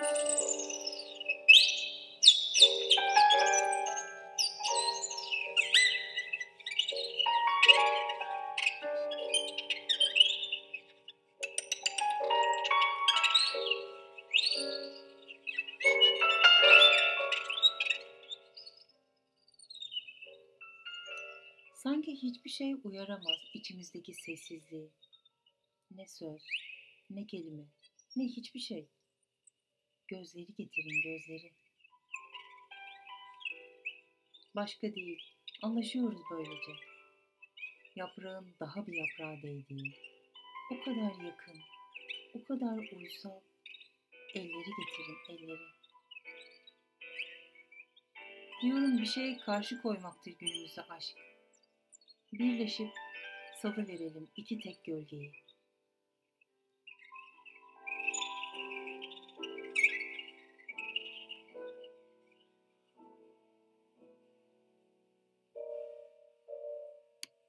Sanki hiçbir şey uyaramaz içimizdeki sessizliği. Ne söz, ne kelime, ne hiçbir şey. Gözleri getirin gözleri. Başka değil, anlaşıyoruz böylece. Yaprağın daha bir yaprağa değdiği, o kadar yakın, o kadar uysal. Elleri getirin, elleri. Diyorum bir şeye karşı koymaktır günümüzde aşk. Birleşip salı verelim iki tek gölgeyi.